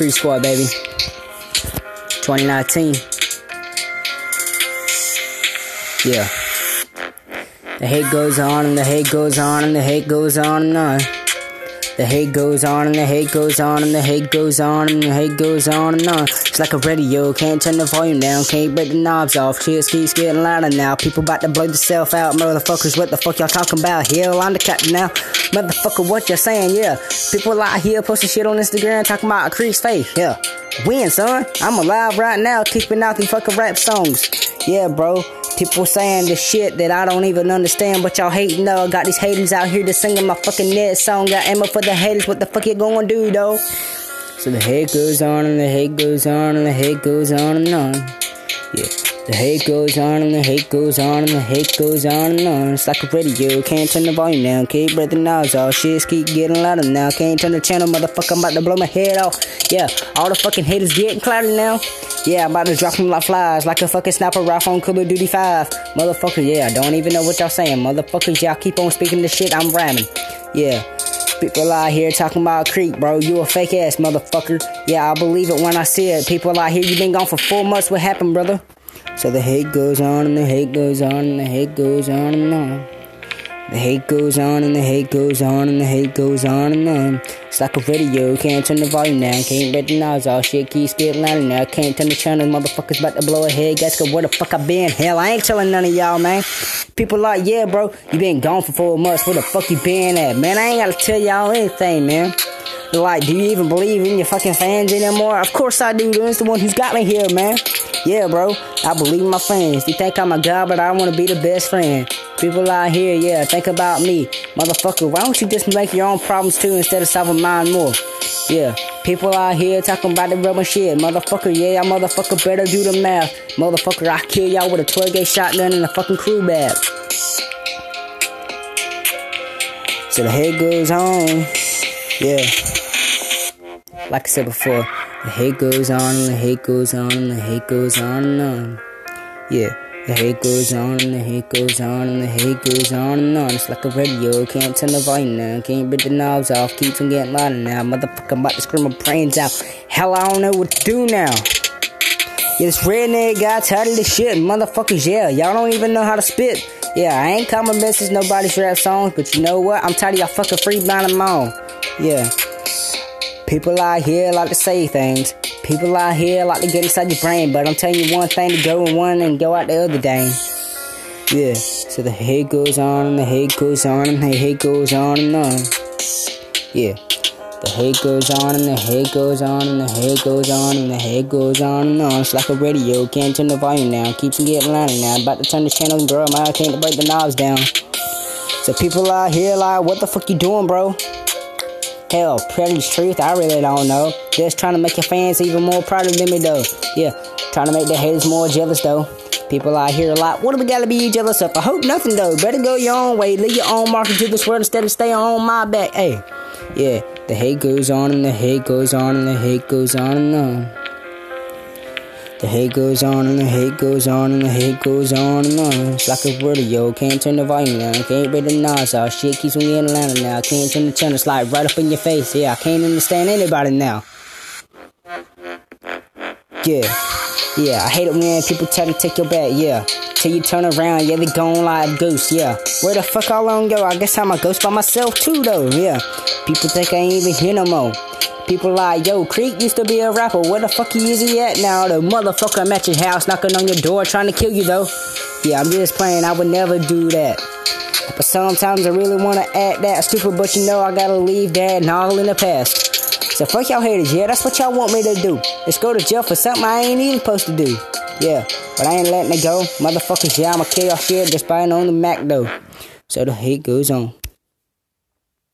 Creek Squad, baby. 2019. Yeah. The hate goes on and the hate goes on and the hate goes on and on. The hate goes on and the hate goes on and the hate goes on and the hate goes on and on. It's like a radio, can't turn the volume down, can't break the knobs off. Cheers keeps getting louder now. People about to blow themselves out, motherfuckers. What the fuck y'all talking about? Hell, I'm the captain now. Motherfucker, what you saying? Yeah. People out here posting shit on Instagram talking about a crease face. Yeah. Win, son. I'm alive right now, keeping out these fucking rap songs. Yeah, bro. People saying the shit that I don't even understand, but y'all hating though. Got these haters out here just singing my fucking net song. Got ammo for the haters. What the fuck you gonna do though? So the hate goes on and the hate goes on and the hate goes on and on. Yeah. The hate goes on and the hate goes on and the hate goes on and on. It's like a radio, can't turn the volume down, break the knobs off. Shit keep getting louder now, can't turn the channel, motherfucker. I'm about to blow my head off. Yeah, all the fucking haters getting cloudy now. Yeah, I'm about to drop them like flies, like a fucking sniper rifle on Call of Duty 5. Motherfucker, yeah, I don't even know what y'all saying. Motherfuckers, y'all keep on speaking the shit, I'm ramming. Yeah. People out here talking about Creek, bro. You a fake ass motherfucker. Yeah, I believe it when I see it. People out here, you been gone for four months. What happened, brother? So the hate goes on and the hate goes on and the hate goes on and on. The hate goes on and the hate goes on and the hate goes on and on. It's like a radio, can't turn the volume down, can't knobs off. Shit keeps getting louder now, can't turn the channel. Motherfuckers about to blow a head. Guess where the fuck I been? Hell, I ain't telling none of y'all, man. People like, yeah, bro, you been gone for four months. Where the fuck you been at, man? I ain't gotta tell y'all anything, man. Like, do you even believe in your fucking fans anymore? Of course I do. It's the one who's got me here, man. Yeah, bro. I believe in my fans. You think I'm a god, but I want to be the best friend. People out here, yeah, think about me. Motherfucker, why don't you just make your own problems too instead of solving mine more? Yeah, people out here talking about the rubber shit. Motherfucker, yeah, y'all motherfucker better do the math. Motherfucker, I kill y'all with a 12 gauge shotgun and a fucking crew bag. So the head goes on. Yeah. Like I said before, the hate goes on and the hate goes on and the hate goes on and on. Yeah, the hate goes on and the hate goes on and the hate goes on and on. It's like a radio, can't turn the volume down, can't break the knobs off, keeps on getting louder now. Motherfucker, I'm about to scream my brains out. Hell, I don't know what to do now. Yeah, this redneck guy tired of this shit. Motherfuckers, yeah, y'all don't even know how to spit. Yeah, I ain't coming message nobody's rap songs, but you know what? I'm tired of y'all fucking free blinding. Yeah. People out here like to say things. People out here like to get inside your brain, but I'm telling you one thing to go in one and go out the other dang. Yeah, so the hate goes on and the hate goes on and the hate goes on and on. Yeah, the hate goes on and the hate goes on and the hate goes on and the hate goes on and on. It's like a radio, can't turn the volume down, keeps on getting louder now. About to turn the channel and bro, I can't break the knobs down. So people out here like, what the fuck you doing, bro? Hell, Predator's truth, I really don't know. Just trying to make your fans even more proud of me, though. Yeah, trying to make the haters more jealous, though. People out here a lot. What do we gotta be jealous of? I hope nothing, though. Better go your own way. Leave your own mark into this world instead of stay on my back. Hey, yeah, the hate goes on and the hate goes on and the hate goes on and on. The hate goes on and the hate goes on and the hate goes on and on. It's like a radio, can't turn the volume down, can't break the knobs off. Oh, shit keeps me in Atlanta now, can't turn the channel slide right up in your face. Yeah, I can't understand anybody now. Yeah, yeah, I hate it when people try to take your back. Yeah, till you turn around, yeah, they gone like a ghost. Yeah, where the fuck all on go? I guess I'm a ghost by myself too, though. Yeah, people think I ain't even here no more. People like, yo, Creek used to be a rapper. Where the fuck he is he at now? The motherfucker I'm at your house knocking on your door trying to kill you though. Yeah, I'm just playing. I would never do that. But sometimes I really wanna act that stupid, but you know I gotta leave that and all in the past. So fuck y'all haters, yeah, that's what y'all want me to do. Let's go to jail for something I ain't even supposed to do. Yeah, but I ain't letting it go. Motherfuckers, yeah, I'ma kill y'all shit buying on the Mac though. So the hate goes on.